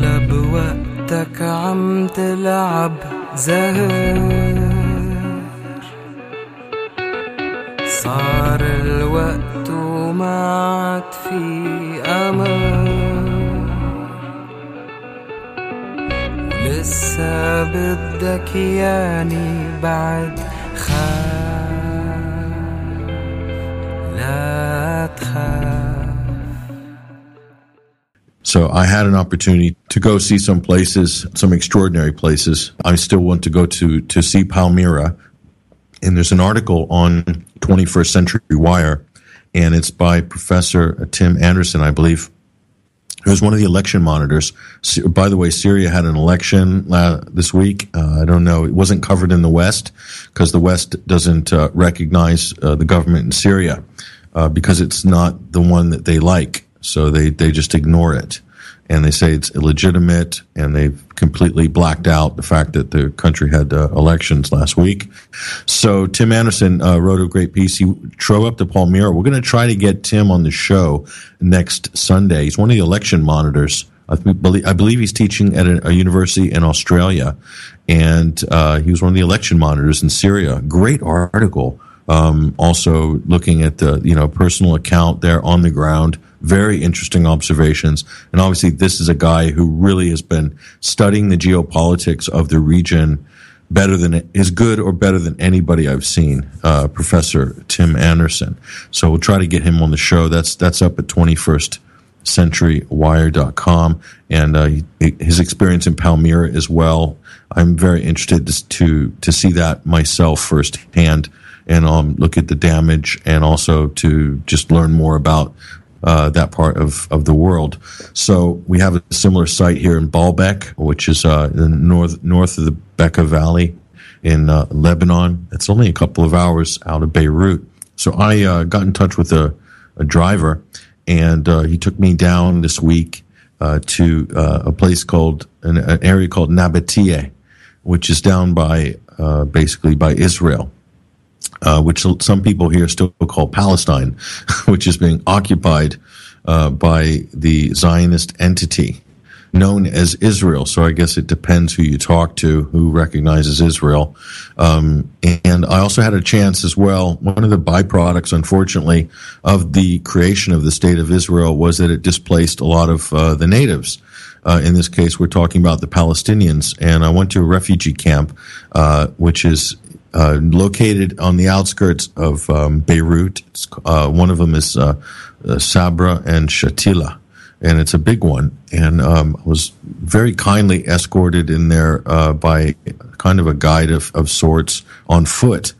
أغلب وقتك عم تلعب زهر. صار الوقت وما عاد في أمل. ولسه بدك ياني بعد لا So I had an opportunity to go see some places, some extraordinary places. I still want to go to, to see Palmyra. And there's an article on 21st Century Wire, and it's by Professor Tim Anderson, I believe, who's one of the election monitors. By the way, Syria had an election uh, this week. Uh, I don't know. It wasn't covered in the West because the West doesn't uh, recognize uh, the government in Syria uh, because it's not the one that they like. So they, they just ignore it. And they say it's illegitimate, and they've completely blacked out the fact that the country had uh, elections last week. So Tim Anderson uh, wrote a great piece. He drove up to Palmyra. We're going to try to get Tim on the show next Sunday. He's one of the election monitors. I believe, I believe he's teaching at a, a university in Australia, and uh, he was one of the election monitors in Syria. Great article. Um, also looking at the you know personal account there on the ground. Very interesting observations, and obviously this is a guy who really has been studying the geopolitics of the region better than is good or better than anybody I've seen. Uh, Professor Tim Anderson. So we'll try to get him on the show. That's that's up at twenty first centurywire.com and uh, his experience in Palmyra as well. I'm very interested to to, to see that myself firsthand and um, look at the damage and also to just learn more about uh, that part of, of the world. So we have a similar site here in Baalbek, which is uh, in north north of the Bekaa Valley in uh, Lebanon. It's only a couple of hours out of Beirut. So I uh, got in touch with a, a driver, and uh, he took me down this week uh, to uh, a place called an, an area called Nabatieh, which is down by uh, basically by Israel uh, which some people here still call Palestine, which is being occupied uh, by the Zionist entity known as Israel. So I guess it depends who you talk to, who recognizes Israel. Um, and I also had a chance as well. One of the byproducts, unfortunately, of the creation of the state of Israel was that it displaced a lot of uh, the natives. Uh, in this case, we're talking about the Palestinians. And I went to a refugee camp, uh, which is uh, located on the outskirts of um, Beirut. Uh, one of them is uh, uh, Sabra and Shatila, and it's a big one. And um, I was very kindly escorted in there uh, by kind of a guide of, of sorts on foot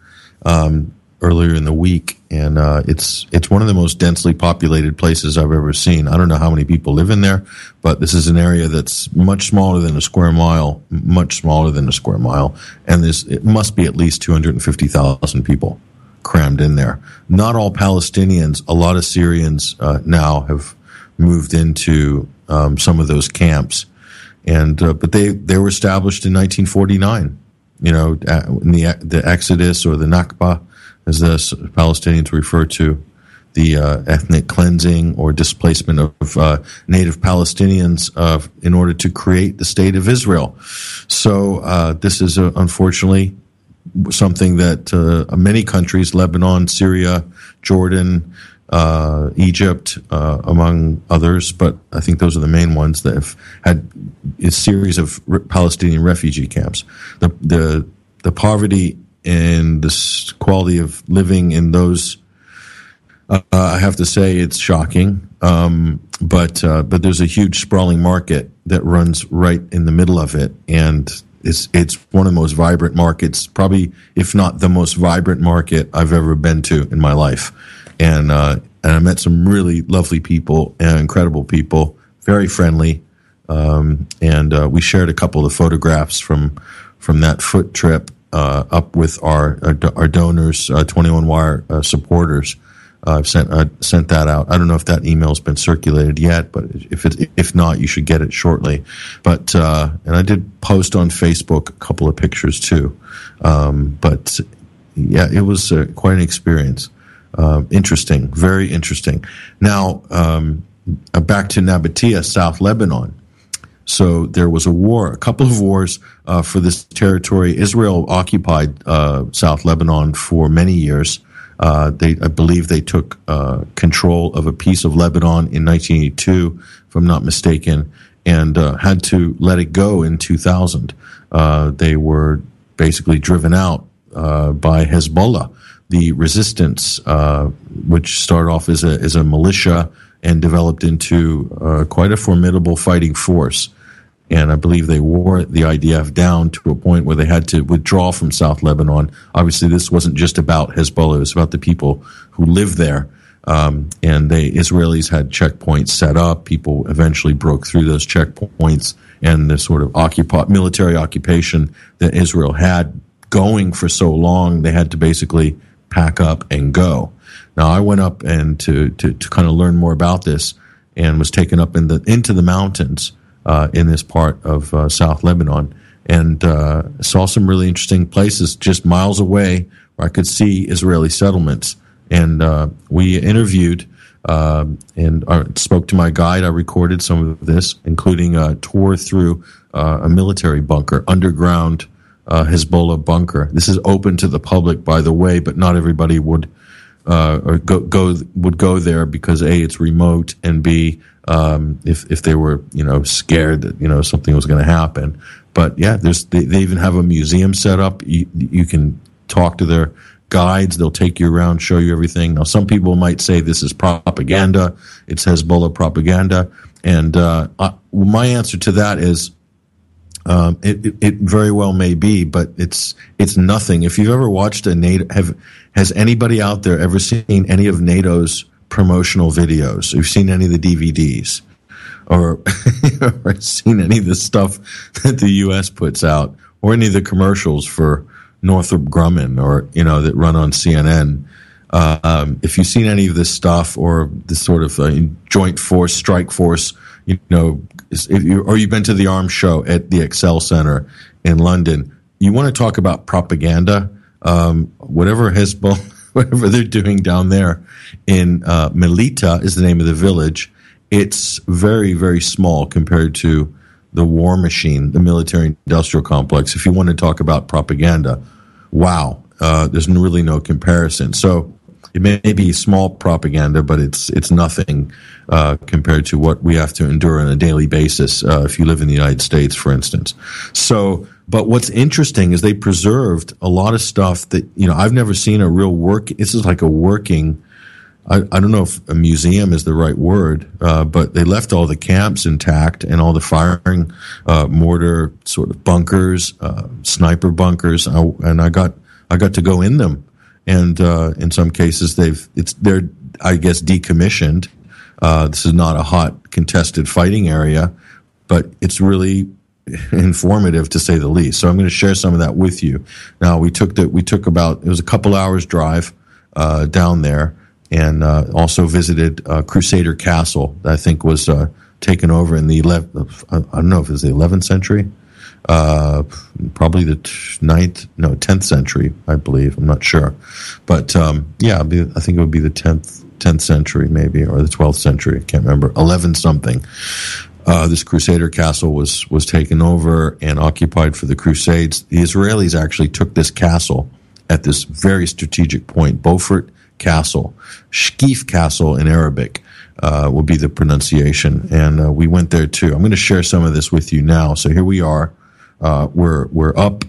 um, earlier in the week. And uh, it's it's one of the most densely populated places I've ever seen. I don't know how many people live in there, but this is an area that's much smaller than a square mile, much smaller than a square mile, and this it must be at least two hundred and fifty thousand people crammed in there. Not all Palestinians. A lot of Syrians uh, now have moved into um, some of those camps, and uh, but they they were established in 1949. You know, uh, in the the Exodus or the Nakba, as the Palestinians refer to the uh, ethnic cleansing or displacement of uh, native Palestinians uh, in order to create the state of Israel. So uh, this is uh, unfortunately something that uh, many countries, Lebanon, Syria, Jordan, Egypt, among others, but I think those are the main ones that have had a series of Palestinian refugee camps. The, the, the poverty and the quality of living in those, uh, I have to say it's shocking. Um, but, uh, but there's a huge sprawling market that runs right in the middle of it. And it's, it's one of the most vibrant markets, probably, if not the most vibrant market I've ever been to in my life. And, uh, and I met some really lovely people and incredible people, very friendly. Um, and, uh, we shared a couple of photographs from, from that foot trip, up with our, our, our donors, uh, 21 Wire, uh, supporters. Uh, I've sent uh, sent that out. I don't know if that email's been circulated yet, but if it if not, you should get it shortly. But uh, and I did post on Facebook a couple of pictures too. Um, but yeah, it was uh, quite an experience. Uh, interesting, very interesting. Now um, uh, back to Nabatieh, South Lebanon. So there was a war, a couple of wars uh, for this territory. Israel occupied uh, South Lebanon for many years. Uh, they, I believe, they took uh, control of a piece of Lebanon in 1982, if I'm not mistaken, and uh, had to let it go in 2000. Uh, they were basically driven out by Hezbollah, the resistance, which started off as a as a militia and developed into quite a formidable fighting force and I believe they wore the IDF down to a point where they had to withdraw from South Lebanon. Obviously, this wasn't just about Hezbollah; it was about the people who live there. Um, and the Israelis had checkpoints set up. People eventually broke through those checkpoints, and the sort of military occupation that Israel had going for so long, they had to basically pack up and go. Now, I went up and to to, to kind of learn more about this, and was taken up in the into the mountains uh, in this part of uh, South Lebanon, and uh, saw some really interesting places just miles away where I could see Israeli settlements. And uh, we interviewed uh, and spoke to my guide. I recorded some of this, including a tour through a military bunker, underground Hezbollah bunker. This is open to the public, by the way, but not everybody would. Uh, or go, go would go there because a it's remote and b um, if if they were you know scared that you know something was going to happen. But yeah, there's they, they, even have a museum set up. You, you can talk to their guides. They'll take you around, show you everything. Now, some people might say this is propaganda. It's Hezbollah propaganda, and uh, I, my answer to that is. Um, it, it, it, very well may be, but it's it's nothing. If you've ever watched a NATO, have has anybody out there ever seen any of NATO's promotional videos, you've seen any of the DVDs, or, or seen any of the stuff that the U.S. puts out, or any of the commercials for Northrop Grumman, or you know that run on CNN. Uh, um, if you've seen any of this stuff, or this sort of uh, joint force, strike force, you know, you, or you've been to the arms show at the Excel Center in London, you want to talk about propaganda. Um, whatever Hezbollah whatever they're doing down there in uh, Melita is the name of the village. It's very, very small compared to the war machine, the military industrial complex. If you want to talk about propaganda, wow, uh, there's really no comparison. So it may be small propaganda, but it's it's nothing uh, compared to what we have to endure on a daily basis. Uh, if you live in the United States, for instance, so but what's interesting is they preserved a lot of stuff that, you know, I've never seen a real work. This is like a working, I, I don't know if a museum is the right word, uh, but they left all the camps intact and all the firing, uh, mortar sort of bunkers, uh, sniper bunkers. I, and I got, I got to go in them. And, uh, in some cases they've, it's, they're, I guess, decommissioned. Uh, this is not a hot contested fighting area, but it's really informative to say the least. So I'm going to share some of that with you. Now we took that we took about it was a couple hours drive uh, down there, and uh, also visited uh, Crusader Castle. That I think was uh, taken over in the 11th, I don't know if it was the 11th century, uh, probably the 9th, no 10th century, I believe. I'm not sure, but um, yeah, I think it would be the 10th 10th century maybe or the 12th century. I can't remember. 11 something. Uh, this Crusader castle was was taken over and occupied for the Crusades. The Israelis actually took this castle at this very strategic point, Beaufort Castle, Shkif Castle in Arabic uh, will be the pronunciation, and uh, we went there too. I'm going to share some of this with you now. So here we are. Uh, we're we're up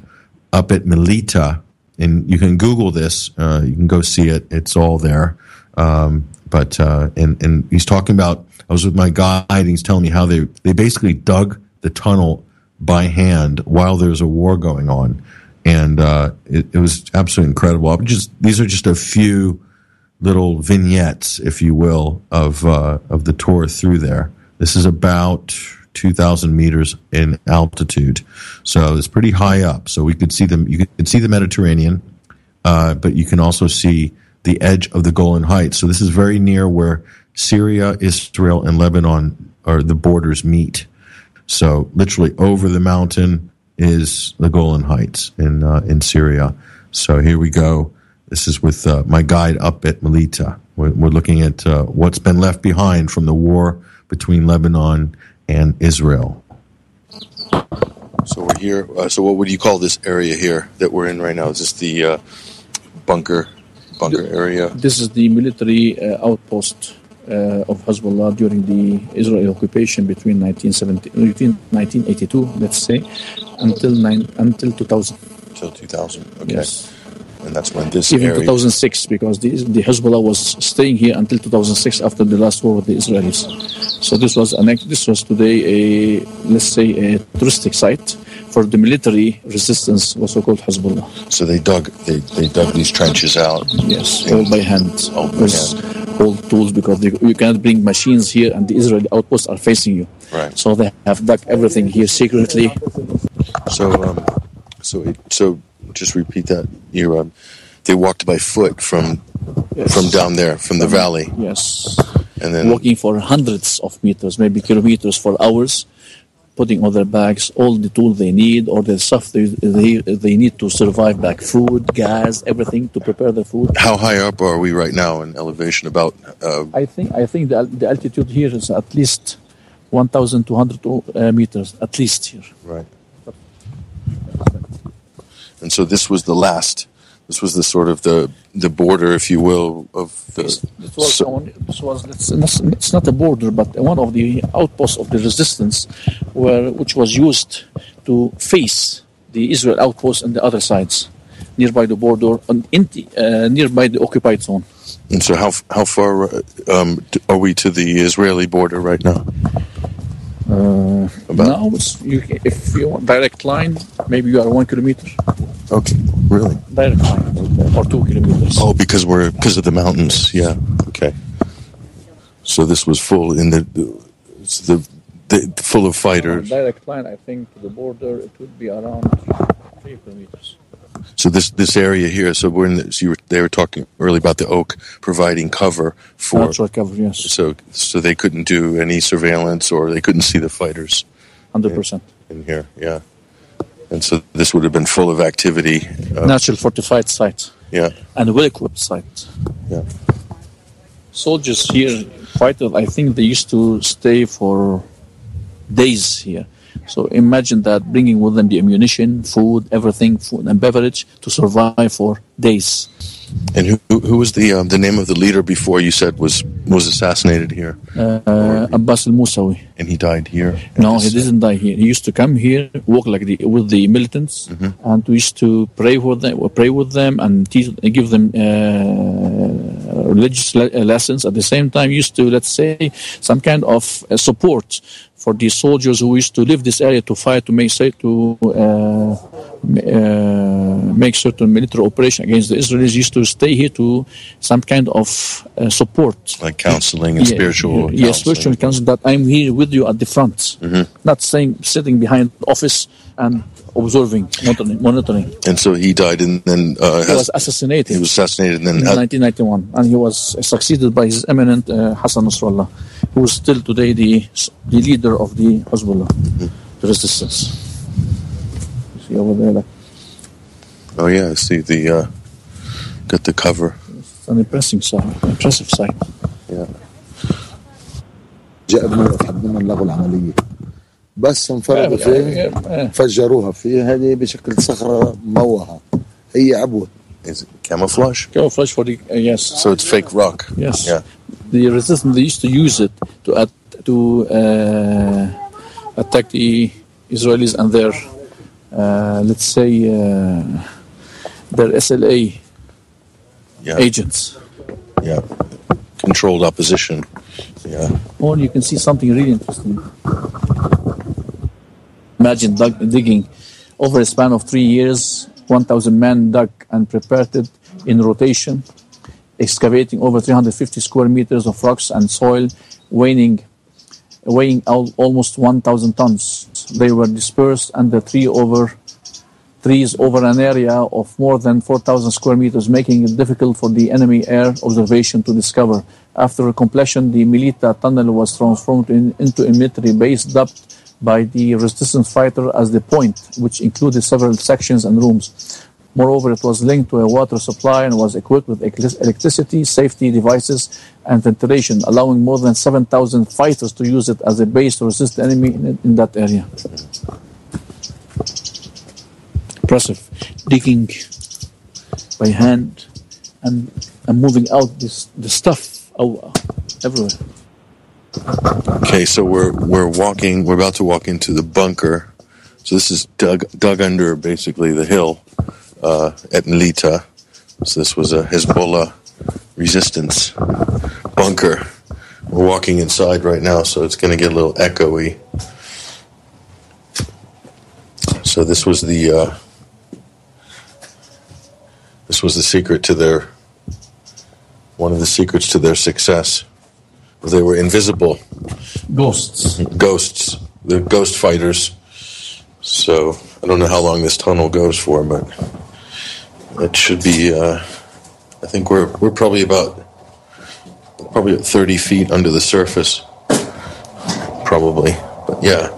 up at Melita, and you can Google this. Uh, you can go see it. It's all there. Um, but uh, and and he's talking about I was with my guide and he's telling me how they, they basically dug the tunnel by hand while there was a war going on. And uh, it, it, was absolutely incredible. Just These are just a few little vignettes, if you will, of, uh, of the tour through there. This is about 2,000 meters in altitude. So it's pretty high up. So we could see them, you can see the Mediterranean, uh, but you can also see the edge of the Golan Heights. So this is very near where Syria, Israel, and Lebanon are the borders meet. So literally over the mountain is the Golan Heights in uh, in Syria. So here we go. This is with uh, my guide up at Melita. We're, we're looking at uh, what's been left behind from the war between Lebanon and Israel. So we're here. Uh, so what would you call this area here that we're in right now? Is this the uh, bunker bunker area? This is the military uh, outpost Uh, of Hezbollah during the Israeli occupation between 1970, between 1982, let's say, until nine, until 2000. Till 2000. Okay. Yes. And that's when this Even area. 2006, because the, the Hezbollah was staying here until 2006 after the last war with the Israelis. So this was an, this was today a let's say a touristic site for the military resistance, also called Hezbollah. So they dug they, they dug these trenches out. Yes, all by hand. All by With all tools because they, you cannot bring machines here, and the Israeli outposts are facing you. Right. So they have dug everything here secretly. So um, so it, so just repeat that. You um, they walked by foot from Yes. from down there from the valley, Yes. and then Walking for hundreds of meters, maybe kilometers for hours, putting on their bags all the tools they need or the stuff they, they, they need to survive, like food, gas, everything to prepare the food. how high up are we right now in elevation? About uh, I think I think the, the altitude here is at least 1,200 uh, meters, at least here. right. And so this was the last. This was the sort of the the border, if you will, of the. It was, so- this was it's, not- it's not a border, but one of the outposts of the resistance, where which was used to face the Israel outposts on the other sides, nearby the border, and in the, uh, nearby the occupied zone. And so, how how far uh, um, are we to the Israeli border right now? Uh, it's, you, if you want direct line, maybe you are one kilometer, Okay, really? direct line, or two kilometers. Oh, because we're because of the mountains. Yeah. Okay. So this was full in the the, the full of fighters. Direct line, I think, to the border, it would be around three kilometers. So this this area here. So we're in. The, so you were, they were talking early about the oak providing cover for. Natural cover, yes, So so they couldn't do any surveillance or they couldn't see the fighters hundred percent. in here. Yeah. And so this would have been full of activity. Uh, Natural fortified site. Yeah. and well equipped site. Yeah. Soldiers here, fighters, I think they used to stay for days here. So imagine that bringing with them the ammunition, food, everything, food and beverage to survive for days. And who who was the um, the name of the leader before you said was was assassinated here Uh, Abbas al Musawi. and he died here? No, he didn't die here. He used to come here, walk like the with the militants, and we used to pray with them, pray with them, and teach, give them uh, religious le- uh, lessons. At the same time, used to let's say some kind of uh, support for the soldiers who used to leave this area to fight to make say to uh, uh, make certain military operation against the Israelis. Used to stay here to some kind of uh, support like counseling and yeah, spiritual. yeah, spiritual counseling. that I'm here with you at the front, not saying sitting behind office and observing, monitoring. monitoring. And so he died, and then uh, He has- was assassinated he was assassinated, and in then uh, 1991, and he was succeeded by his eminent uh, Hassan Nasrallah, who is still today the the leader of the Hezbollah, the resistance. You see over there, like, oh yeah, I see the uh, got the cover. it's an impressive sight. Impressive sight. Yeah. جاء بموقف حدنا لغوا العملية بس انفردوا فيه Yeah, yeah. فجروها فيه هذه بشكل صخرة موها هي عبوة Is it camouflage? Camouflage for the uh, yes. So it's fake rock. Yes. Yeah. The resistance they used to use it to at, to uh, attack the Israelis and their uh, let's say uh, their SLA Yeah. agents. Yeah. Controlled opposition. Yeah. Or you can see something really interesting. Imagine dug, digging over a span of three years, 1,000 men dug and prepared it in rotation, excavating over 350 square meters of rocks and soil, weighing, weighing al- almost 1,000 tons. They were dispersed under three over trees over an area of more than 4,000 square meters, making it difficult for the enemy air observation to discover. After completion, the Milita tunnel was transformed in, into a military base dubbed by the resistance fighter as the point, which included several sections and rooms. Moreover, it was linked to a water supply and was equipped with electricity, safety devices, and ventilation, allowing more than 7,000 fighters to use it as a base to resist the enemy in, in that area. impressive. Digging by hand and, and moving out this the stuff oh, everywhere. Okay, so we're we're walking. We're about to walk into the bunker. So this is dug dug under basically the hill uh, at Melita. So this was a Hezbollah resistance bunker. We're walking inside right now, so it's going to get a little echoey. So this was the uh, this was the secret to their one of the secrets to their success. They were invisible Ghosts. ghosts, the ghost fighters. So I don't know how long this tunnel goes for, but it should be. Uh, I think we're we're probably about probably at thirty feet under the surface, probably. But yeah,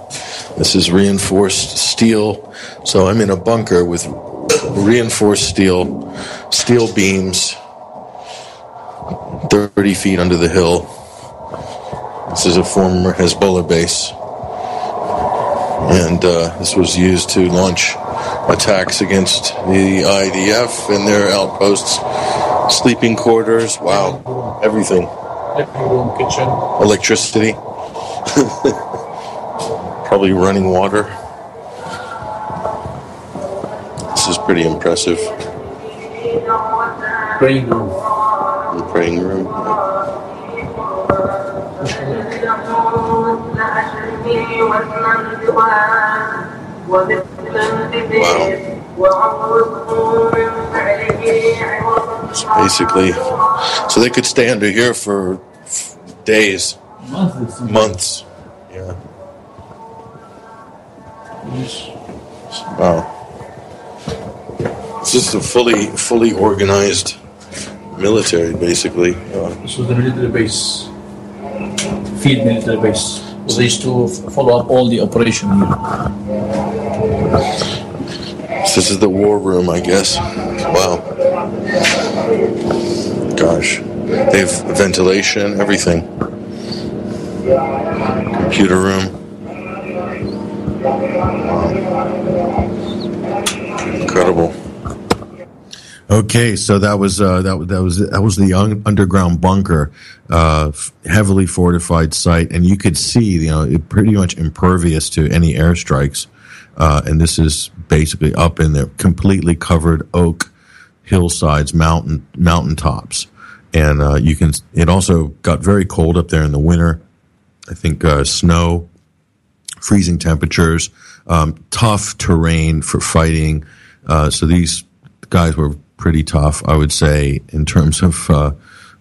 this is reinforced steel. So I'm in a bunker with reinforced steel, steel beams, thirty feet under the hill. This is a former Hezbollah base. And uh, this was used to launch attacks against the IDF and their outposts, sleeping quarters, wow, everything. Room, kitchen. Electricity, probably running water. This is pretty impressive. Praying room. The praying room. Basically, so they could stay under here for days, months. Yeah. Wow. It's just a fully fully organized military, basically. Uh, This was the military base. Field military base. So used to follow up all the operation this is the war room, I guess. Wow. Gosh, they have ventilation, everything. Computer room. Incredible. Okay, so that was uh, that that was that was the un- underground bunker, uh, heavily fortified site, and you could see, you know, pretty much impervious to any airstrikes. Uh, and this is basically up in there, completely covered oak hillsides, mountain mountaintops, and uh, you can. It also got very cold up there in the winter. I think uh, snow, freezing temperatures, um, tough terrain for fighting. Uh, so these guys were pretty tough, I would say, in terms of uh,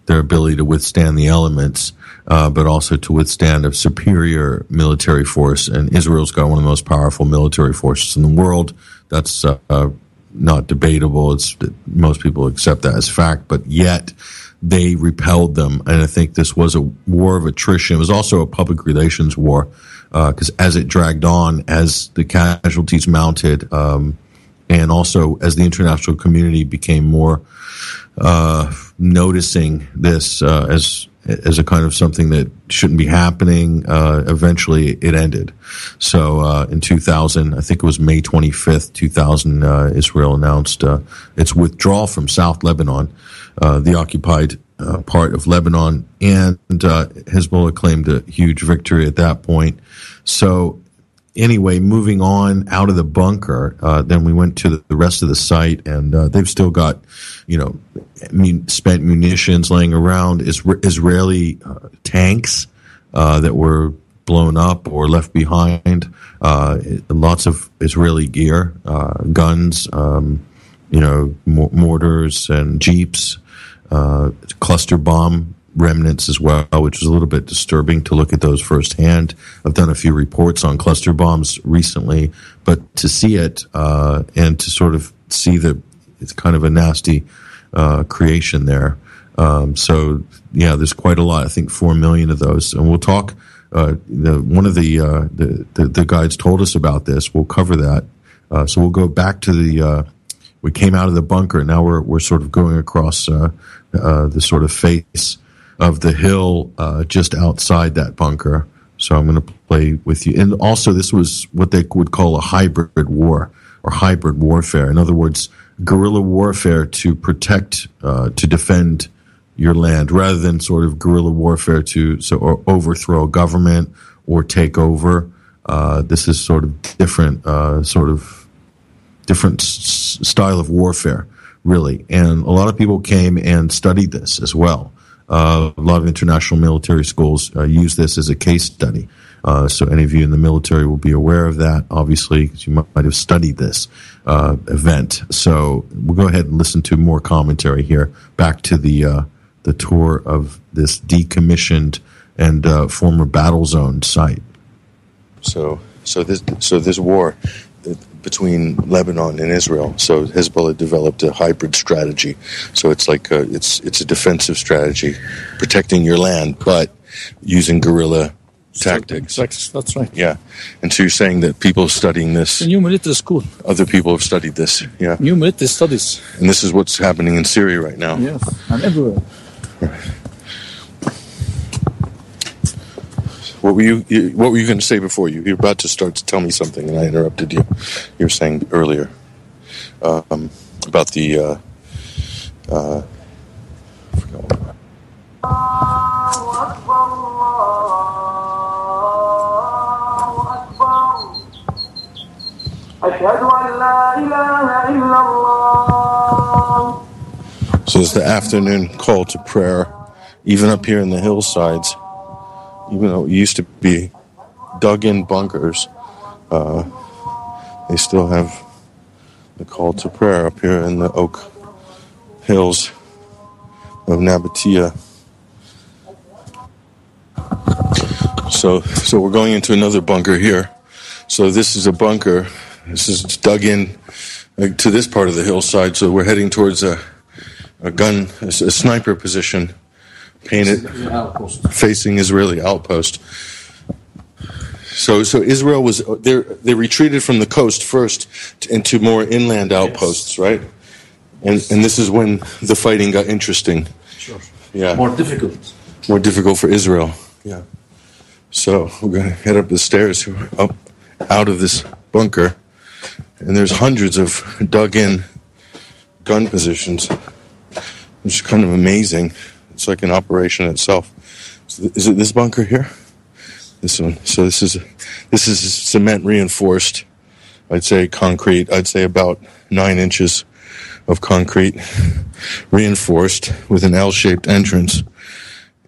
their ability to withstand the elements, uh, but also to withstand a superior military force. And Israel's got one of the most powerful military forces in the world. That's uh, uh, not debatable. It's most people accept that as fact, but yet they repelled them. And I think this was a war of attrition. It was also a public relations war because as it dragged on, as the casualties mounted, um, and also as the international community became more uh, noticing this uh, as as a kind of something that shouldn't be happening. Uh, eventually, it ended. So uh, in 2000, I think it was May 25th, 2000, uh, Israel announced uh, its withdrawal from South Lebanon, uh, the occupied uh, part of Lebanon, and Hezbollah claimed a huge victory at that point. So anyway, moving on out of the bunker, uh, then we went to the, rest of the site, and uh, they've still got, you know, mun- spent munitions laying around, Isra- Israeli uh, tanks uh, that were blown up or left behind, uh, lots of Israeli gear, uh, guns, um, you know, mor- mortars and jeeps, cluster bomb remnants as well, which is a little bit disturbing to look at those firsthand. I've done a few reports on cluster bombs recently, but to see it uh, and to sort of see the it's kind of a nasty uh, creation there. Um, so yeah, there's quite a lot. I think four million of those, and we'll talk. Uh, the, one of the, uh, the, the the guides told us about this. We'll cover that. Uh, so we'll go back to the. Uh, we came out of the bunker. Now we're we're sort of going across the sort of face of the hill uh, just outside that bunker. So I'm going to play with you. And also, this was what they would call a hybrid war. or hybrid warfare. In other words, guerrilla warfare to protect, uh, to defend your land, rather than sort of guerrilla warfare to so or overthrow a government or take over. Uh, this is sort of different, uh, sort of different s- style of warfare, really. And a lot of people came and studied this as well. Uh, a lot of international military schools uh, use this as a case study. Uh, so any of you in the military will be aware of that, obviously, because you might, might have studied this uh, event. So we'll go ahead and listen to more commentary here. Back to the uh, the tour of this decommissioned and former battle zone site. So, so this, so this war between Lebanon and Israel. So Hezbollah developed a hybrid strategy. So it's like a, it's it's a defensive strategy, protecting your land, but using guerrilla tactics. That's, that's right. Yeah, and so you're saying that people studying this, The new military school, other people have studied this. Yeah, new military studies. and this is what's happening in Syria right now. Yes, and everywhere. What were you, you What were you going to say before you? You're about to start to tell me something, and I interrupted you. You were saying earlier um, about the. Uh, uh, So it's the afternoon call to prayer, even up here in the hillsides. Even though it used to be dug-in bunkers, uh, they still have the call to prayer up here in the oak hills of Nabatieh. So, so we're going into another bunker here. So this is a bunker. This is dug in to this part of the hillside. So we're heading towards a a gun, a, a sniper position, painted facing Israeli outpost. So, so Israel was they they retreated from the coast first into more inland outposts, right? And and this is when the fighting got interesting. Sure. Yeah, More difficult. more difficult for Israel. Yeah. So we're going to head up the stairs up out of this bunker, and there's hundreds of dug-in gun positions, which is kind of amazing. It's like an operation itself. So is it this bunker here? This one. So this is this is cement reinforced. I'd say concrete. I'd say about nine inches of concrete reinforced with an L-shaped entrance.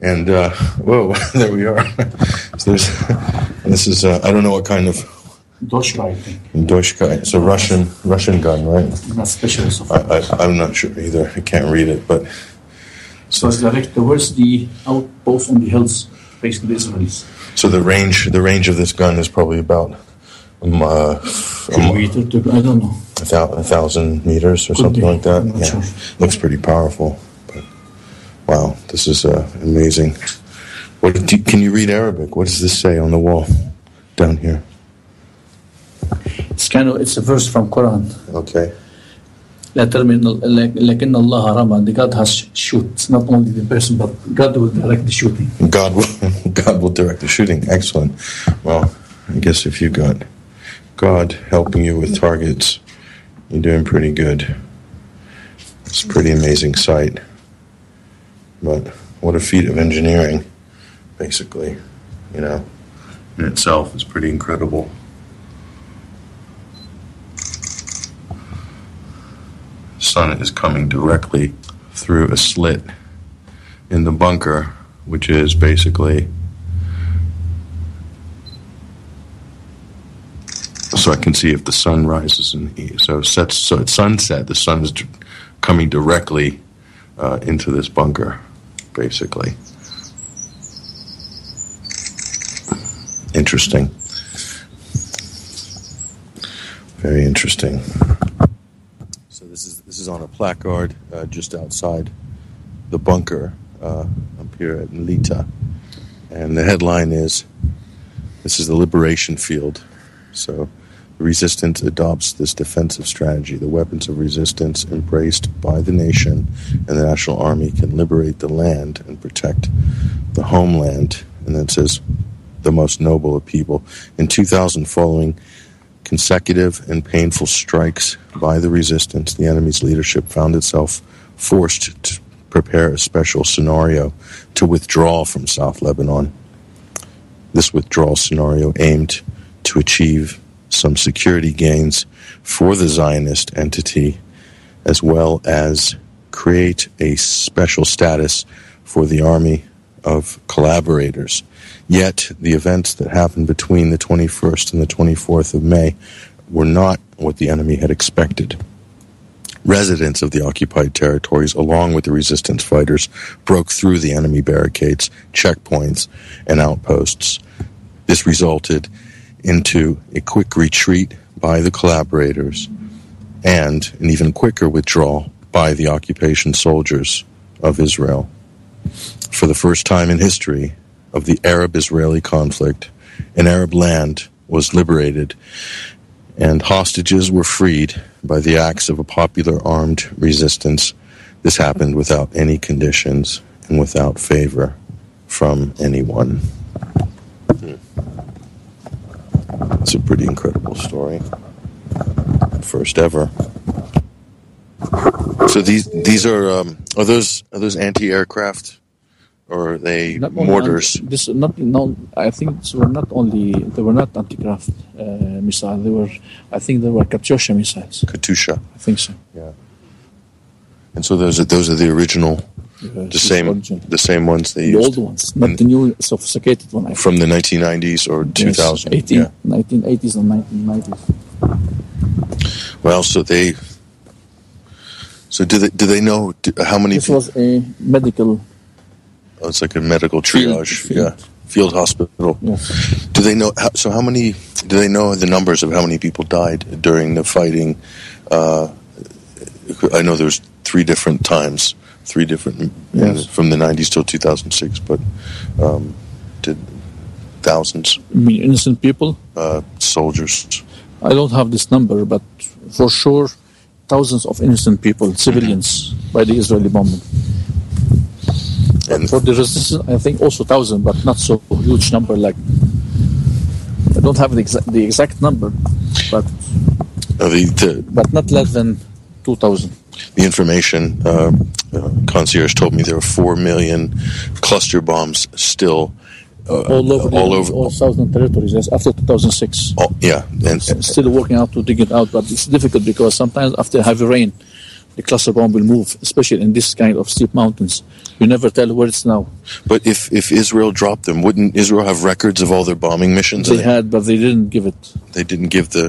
And uh, whoa, there we are. so there's, this is uh, I don't know what kind of Doshka, I think. Doshka. It's a Russian Russian gun, right? Not specialist of I, I, I'm not sure either. I can't read it, but So it's direct towards the outpost on the hills, facing the Israelis. so the range the range of this gun is probably about um, uh, a, mo- Kilometer to, I don't know. a, thou- a thousand meters or Could something be. like that. Yeah, sure. looks pretty powerful. But wow, this is uh, amazing. What do, can you read Arabic? What does this say on the wall down here? It's kind of it's a verse from Quran. Okay. لكن الله رمى. The God has shoot. It's not only the person, but God will direct the shooting. God will God will direct the shooting. Excellent. Well, I guess if you got God helping you with targets, you're doing pretty good. It's a pretty amazing sight. But what a feat of engineering, basically, you know, in itself is pretty incredible. Sun is coming directly through a slit in the bunker, which is basically so I can see if the sun rises and e- so sets. So at sunset, the sun is coming directly uh, into this bunker, basically. Interesting. Very interesting. This is this is on a placard uh, just outside the bunker uh, up here at Melita, and the headline is "This is the liberation field." So, the resistance adopts this defensive strategy. The weapons of resistance embraced by the nation and the national army can liberate the land and protect the homeland. And then it says, the most noble of people. In 2000, following consecutive and painful strikes by the resistance, the enemy's leadership found itself forced to prepare a special scenario to withdraw from South Lebanon. This withdrawal scenario aimed to achieve some security gains for the Zionist entity, as well as create a special status for the army of collaborators. Yet, the events that happened between the 21st and the 24th of May were not what the enemy had expected. Residents of the occupied territories, along with the resistance fighters, broke through the enemy barricades, checkpoints, and outposts. This resulted into a quick retreat by the collaborators and an even quicker withdrawal by the occupation soldiers of Israel. For the first time in history of the Arab Israeli conflict, an Arab land was liberated and hostages were freed by the acts of a popular armed resistance. This happened without any conditions and without favor from anyone. It's a pretty incredible story. First ever. So these these are um, are those are those anti-aircraft or are they Not mortars? anti- this not no. I think these were not only they were not anti-craft uh, missiles. They were. I think they were Katyusha missiles. Katyusha. I think so. Yeah. And so those are those are the original, Uh, the same origin. the same ones they used. the used old ones, not And- the new sophisticated one. I think. from the 1990s or 2000. 18, Yeah. 1980s and 1990s. Well, so they. So do they do they know how many? This was a medical. Oh, it's like a medical triage. field. Yeah, field hospital. Yes. Do they know? How, so how many? Do they know the numbers of how many people died during the fighting? Uh, I know there's three different times, three different Yes. from the 90s till 2006, but um, did thousands I mean, innocent people. uh, soldiers? I don't have this number, but for sure, thousands of innocent people, civilians, by the Israeli bombing. And For the resistance, I think also thousand, but not so huge number. Like I don't have the exact the exact number, but uh, the, the but not less than two thousand. the information uh, uh, concierge told me there were four million cluster bombs still uh, All over, all over all southern territories. Yes, after 2006. all- yeah and, S- still working out to dig it out, but it's difficult because sometimes after heavy rain, the cluster bomb will move, especially in this kind of steep mountains. You never tell where it's now. but if if Israel dropped them wouldn't Israel have records of all their bombing missions They had, but they didn't give it. they didn't give the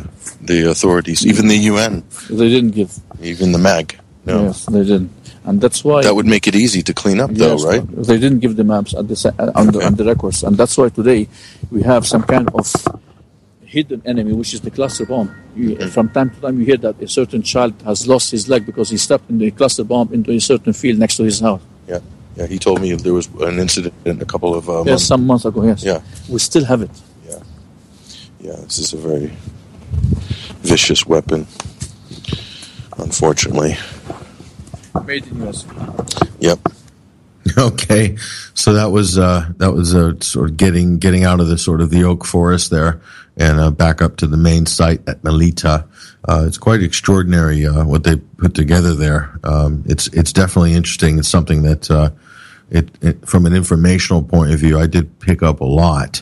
the authorities even the UN They didn't give. even the MAG no Yes, they didn't, and that's why. that would make it easy to clean up though Yes, right They didn't give the maps at the, on, the, on the records, and that's why today we have some kind of hidden enemy, which is the cluster bomb. You, From time to time, you hear that a certain child has lost his leg because he stepped in the cluster bomb into a certain field next to his house. yeah yeah he told me there was an incident in a couple of uh, Yes, months some months ago. Yes, Yeah. we still have it. Yeah, yeah this is a very vicious weapon unfortunately Made in US. yep Okay, so that was uh, that was uh, sort of getting getting out of the sort of the oak forest there and uh, back up to the main site at Melita. Uh, it's quite extraordinary uh, what they put together there. Um, it's it's definitely interesting. It's something that it, it from an informational point of view, I did pick up a lot.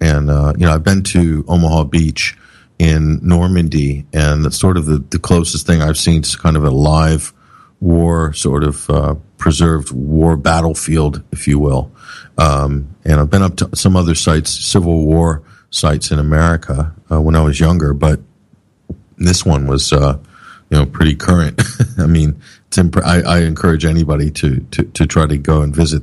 And you know, I've been to Omaha Beach in Normandy, and that's sort of the, the closest thing I've seen to kind of a live war sort of uh, preserved war battlefield, if you will. Um, and I've been up to some other sites, Civil War sites in America uh, when I was younger, but this one was, uh, you know, pretty current. I mean, imp- I, I encourage anybody to, to, to try to go and visit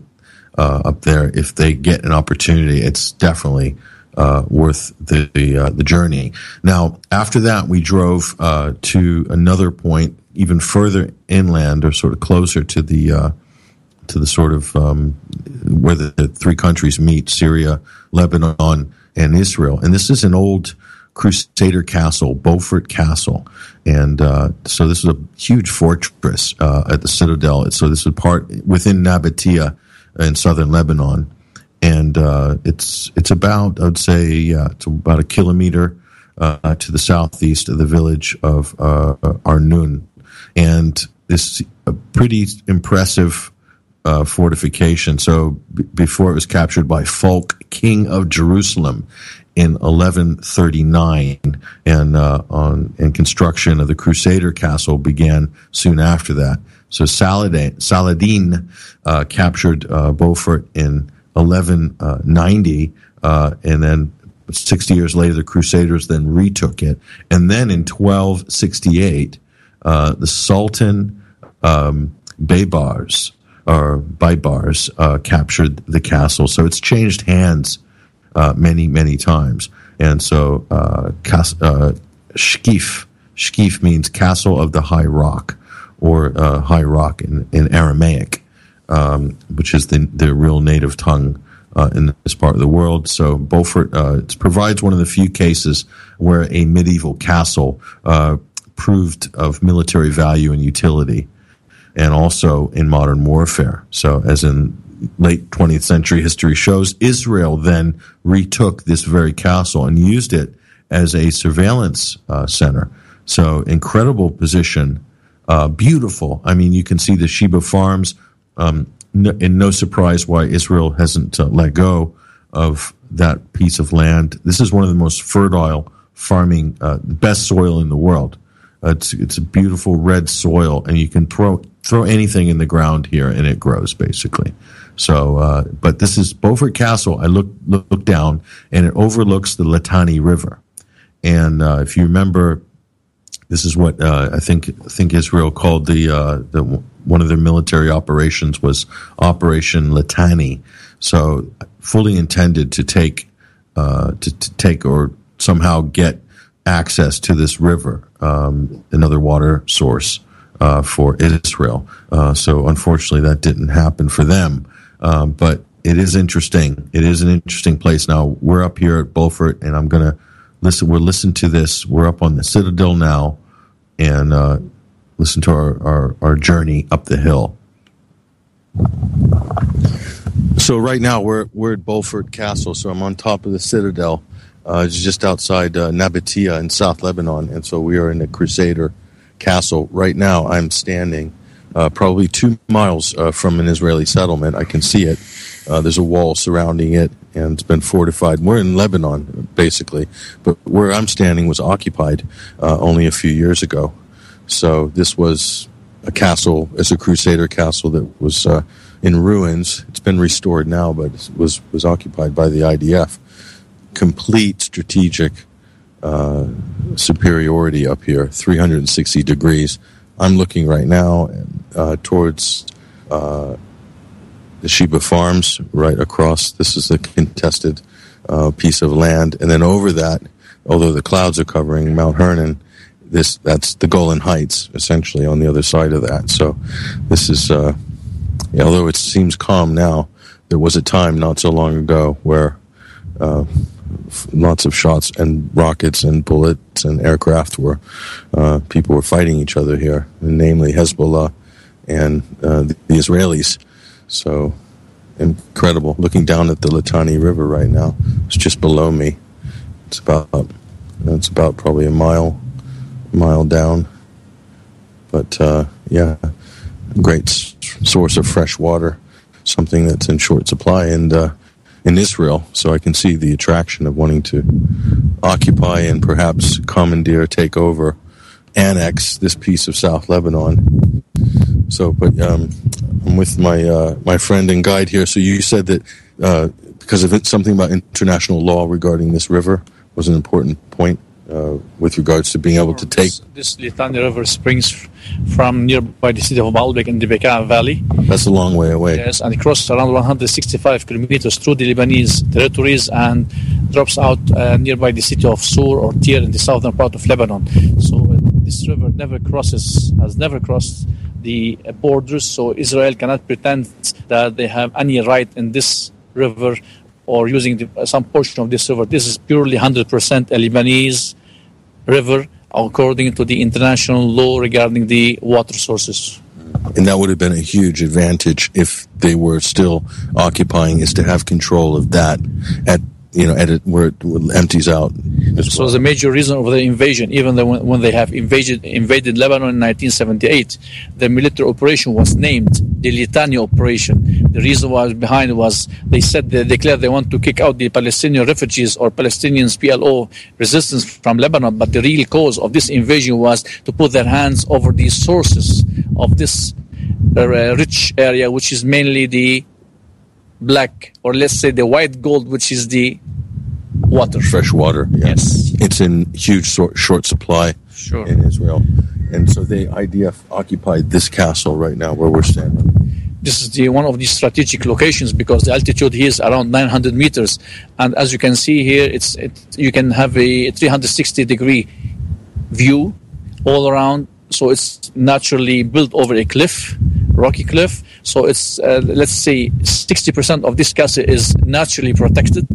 uh, up there if they get an opportunity. It's definitely uh, worth the the, uh, the journey. Now, after that, we drove uh, to another point, even further inland, or sort of closer to the uh, to the sort of um, where the, the three countries meet: Syria, Lebanon, and Israel. And this is an old Crusader castle, Beaufort Castle, and uh, so this is a huge fortress uh, at the citadel. So this is part within Nabatieh in southern Lebanon, and uh, it's it's about I'd say yeah, it's about a kilometer uh, to the southeast of the village of uh, Arnun, and this a pretty impressive uh, fortification. So b- before it was captured by Fulk, king of Jerusalem, in 1139, and uh, on and construction of the Crusader castle began soon after that. So Saladin, Saladin uh, captured uh, Beaufort in 1190, uh, and then 60 years later, the Crusaders then retook it, and then in 1268, uh, the Sultan um, Baybars or Baybars uh, captured the castle. So it's changed hands uh, many, many times. And so uh, cas- uh, Shkif, Shkif means castle of the high rock or uh, high rock in, in Aramaic, um, which is the, the real native tongue uh, in this part of the world. So Beaufort uh, provides one of the few cases where a medieval castle uh, proved of military value and utility, and also in modern warfare. So, as in late 20th century history shows, Israel then retook this very castle and used it as a surveillance uh, center. So, incredible position, uh, beautiful. I mean, you can see the Sheba Farms. Um, no, and no surprise why Israel hasn't uh, let go of that piece of land. This is one of the most fertile farming, uh, best soil in the world. Uh, it's it's a beautiful red soil, and you can throw throw anything in the ground here, and it grows basically. So, uh, but this is Beaufort Castle. I look look down, and it overlooks the Litani River. And uh, if you remember, this is what uh, I think think Israel called the uh, the one of their military operations was Operation Litani. So fully intended to take uh, to, to, take or somehow get access to this river, um, another water source uh, for Israel. Uh, so unfortunately, that didn't happen for them. Um, but it is interesting. It is an interesting place. Now we're up here at Beaufort, and I'm going to listen. We're listening to this. We're up on the Citadel now, and uh, listen to our, our, our journey up the hill. So right now we're we're at Beaufort Castle. So I'm on top of the Citadel, uh, it's just outside uh, Nabatieh in South Lebanon, and so we are in the Crusader Castle right now. I'm standing uh, probably two miles uh, from an Israeli settlement. I can see it. Uh, there's a wall surrounding it, and it's been fortified. We're in Lebanon, basically, but where I'm standing was occupied uh, only a few years ago. So this was a castle, it's a Crusader castle that was uh, in ruins. It's been restored now, but was was occupied by the IDF. Complete strategic uh, superiority up here, 360 degrees. I'm looking right now uh, towards uh, the Sheba Farms, right across. This is a contested uh, piece of land, and then over that, although the clouds are covering Mount Hermon, this that's the Golan Heights essentially on the other side of that. So this is uh, although it seems calm now, there was a time not so long ago where uh, f- lots of shots and rockets and bullets and aircraft were uh, people were fighting each other here, namely Hezbollah and uh, the, the Israelis. So incredible. Looking down at the Litani River right now, it's just below me. It's about it's about probably a mile mile down. But uh, yeah, great source of fresh water, something that's in short supply and uh, in Israel. So I can see the attraction of wanting to occupy and perhaps commandeer, take over, annex this piece of South Lebanon. So, but um, I'm with my uh, my friend and guide here. So you said that uh, because of it, something about international law regarding this river was an important point uh, with regards to being able to take. This Litani River springs from nearby the city of Baalbek in the Bekaa Valley. That's a long way away. Yes, and it crosses around 165 kilometers through the Lebanese territories and drops out uh, nearby the city of Sur or Tyre in the southern part of Lebanon. So uh, this river never crosses, has never crossed the uh, borders. So Israel cannot pretend that they have any right in this river or using the, some portion of this river. This is purely 100% a Lebanese river according to the international law regarding the water sources. And that would have been a huge advantage if they were still occupying, is to have control of that at you know at it where it empties out So well. the major reason of the invasion, even though when, when they have invaded invaded Lebanon in 1978, the military operation was named the Litani operation. The reason was behind was they said they declared they want to kick out the Palestinian refugees or Palestinians PLO resistance from Lebanon, but the real cause of this invasion was to put their hands over the sources of this uh, rich area, which is mainly the black or let's say the white gold, which is the water. fresh water. yeah. Yes. it's in huge short supply Sure. in Israel, and so the IDF occupied this castle right now where we're standing. this is the one of the strategic locations because the altitude here is around 900 meters and as you can see here it's it, you can have a 360 degree view all around so it's naturally built over a cliff rocky cliff so it's uh, let's say 60% of this castle is naturally protected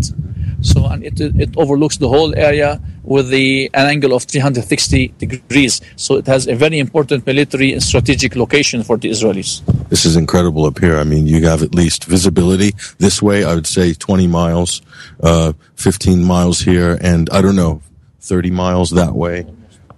so and it, it overlooks the whole area with the an angle of 360 degrees so it has a very important military and strategic location for the israelis This is incredible up here. I mean, you have at least visibility this way. I would say 20 miles, uh, 15 miles here, and I don't know, 30 miles that way,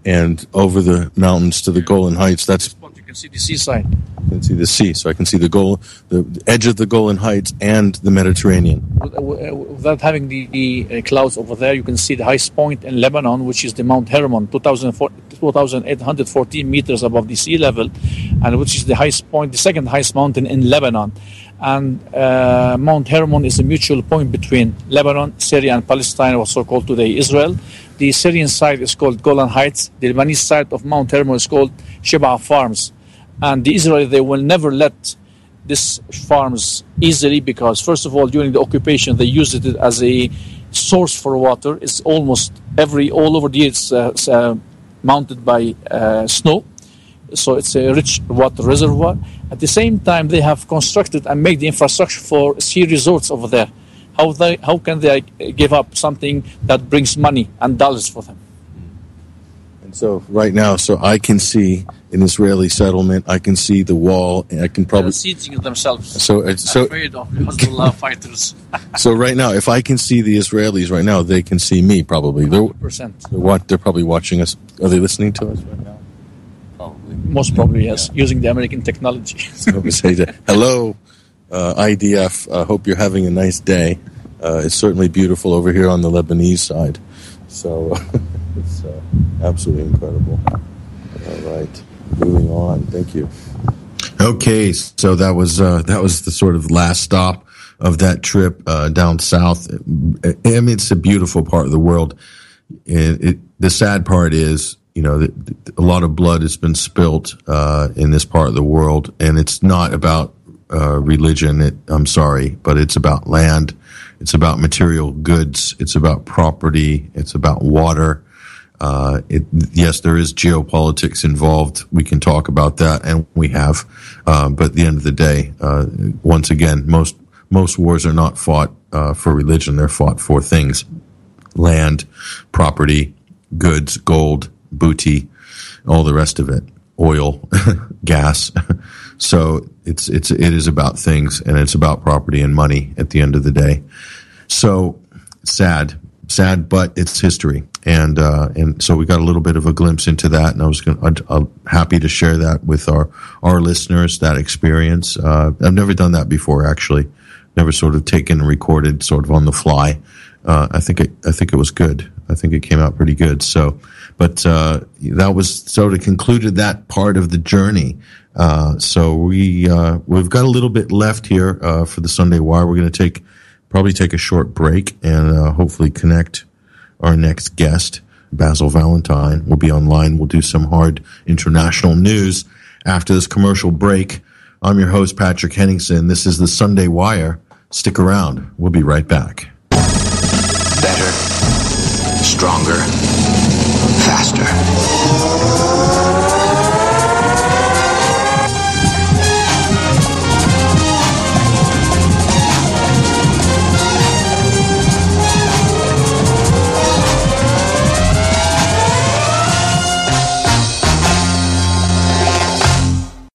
and over the mountains to the Golan Heights. That's can see the seaside. I can see the sea, so I can see the Golan, the edge of the Golan Heights and the Mediterranean. Without having the, the uh, clouds over there, you can see the highest point in Lebanon, which is the Mount Hermon, 2,814 meters above the sea level, and which is the highest point, the second highest mountain in Lebanon. And uh, Mount Hermon is a mutual point between Lebanon, Syria, and Palestine, also called today Israel. The Syrian side is called Golan Heights. The Lebanese side of Mount Hermon is called Sheba Farms. And the Israeli, they will never let these farms easily because first of all during the occupation they used it as a source for water. It's almost every all over the year it's uh, it's, uh, mounted by uh, snow. So it's a rich water reservoir. At the same time they have constructed and made the infrastructure for ski resorts over there. How they how can they uh, give up something that brings money and dollars for them so right now, so I can see an Israeli settlement. I can see the wall. and I can they're probably seating themselves so it's so afraid of Hezbollah fighters so right now. If I can see the Israelis right now, they can see me. Probably they're, 100% they're what they're probably watching us. Are they listening to us right now? Probably. most probably yes using the American technology So we say that, hello, uh, IDF. Uh, hope you're having a nice day. Uh, it's certainly beautiful over here on the Lebanese side. So it's uh, absolutely incredible. All right, moving on. Thank you. Okay, so that was uh, that was the sort of last stop of that trip uh, down south. I mean, it's a beautiful part of the world. And it, the sad part is, you know, that a lot of blood has been spilt uh, in this part of the world, and it's not about uh, religion. It, I'm sorry, but it's about land. It's about material goods. It's about property. It's about water. Uh, it, yes, there is geopolitics involved. We can talk about that, and we have. Uh, but at the end of the day, uh, once again, most most wars are not fought uh, for religion; they're fought for things: land, property, goods, gold, booty, all the rest of it, oil, gas. so it's it's it is about things, and it's about property and money at the end of the day. So sad, sad, but it's history, and uh, and so we got a little bit of a glimpse into that, and I was going I'm happy to share that with our our listeners that experience. Uh, I've never done that before, actually, never sort of taken and recorded sort of on the fly. Uh, I think it I think it was good. I think it came out pretty good. So, but uh, that was sort of concluded that part of the journey. Uh, so we uh, we've got a little bit left here for the Sunday Wire. We're going to take probably take a short break and uh, hopefully connect our next guest, Basil Valentine. We'll be online. We'll do some hard international news after this commercial break. I'm your host, Patrick Henningsen. This is the Sunday Wire. Stick around. We'll be right back. Better, stronger, faster.